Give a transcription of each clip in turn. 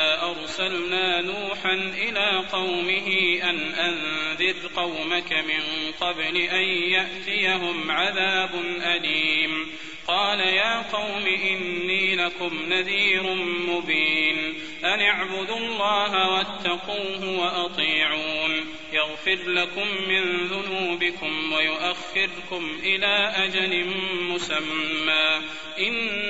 أرسلنا نوحا إلى قومه أن أنذر قومك من قبل أن يأتيهم عذاب أليم. قال يا قوم إني لكم نذير مبين. أن اعبدوا الله واتقوه وأطيعون. يغفر لكم من ذنوبكم ويؤخركم إلى أجل مسمى. إن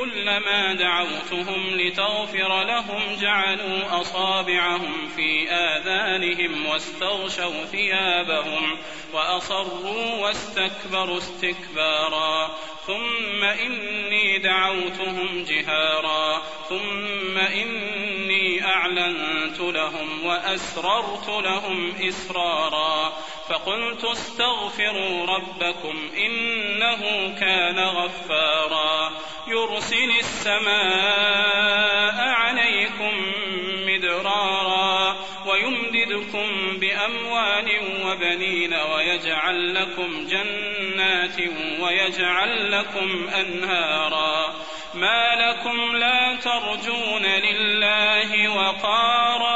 كلما دعوتهم لتغفر لهم جعلوا أصابعهم في آذانهم واستغشوا ثيابهم وأصروا واستكبروا استكبارا. ثم إني دعوتهم جهارا. ثم إني أعلنت لهم وأسررت لهم إسرارا. فقلت استغفروا ربكم إنه كان غفارا. يرسل السماء عليكم مدرارا ويمددكم بأموال وبنين ويجعل لكم جنات ويجعل لكم أنهارا ما لكم لا ترجون لله وقارا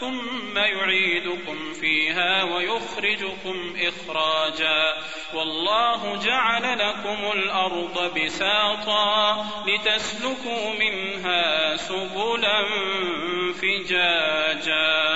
ثم يعيدكم فيها ويخرجكم إخراجا. والله جعل لكم الأرض بساطا لتسلكوا منها سبلا فجاجا.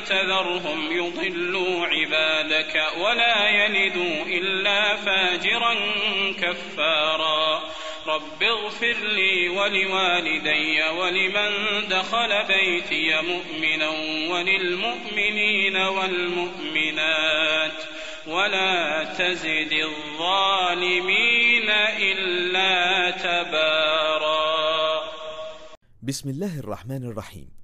تذرهم يضلوا عبادك ولا يلدوا إلا فاجرا كفارا. رب اغفر لي ولوالدي ولمن دخل بيتي مؤمنا وللمؤمنين والمؤمنات. ولا تزد الظالمين إلا تبارا. بسم الله الرحمن الرحيم.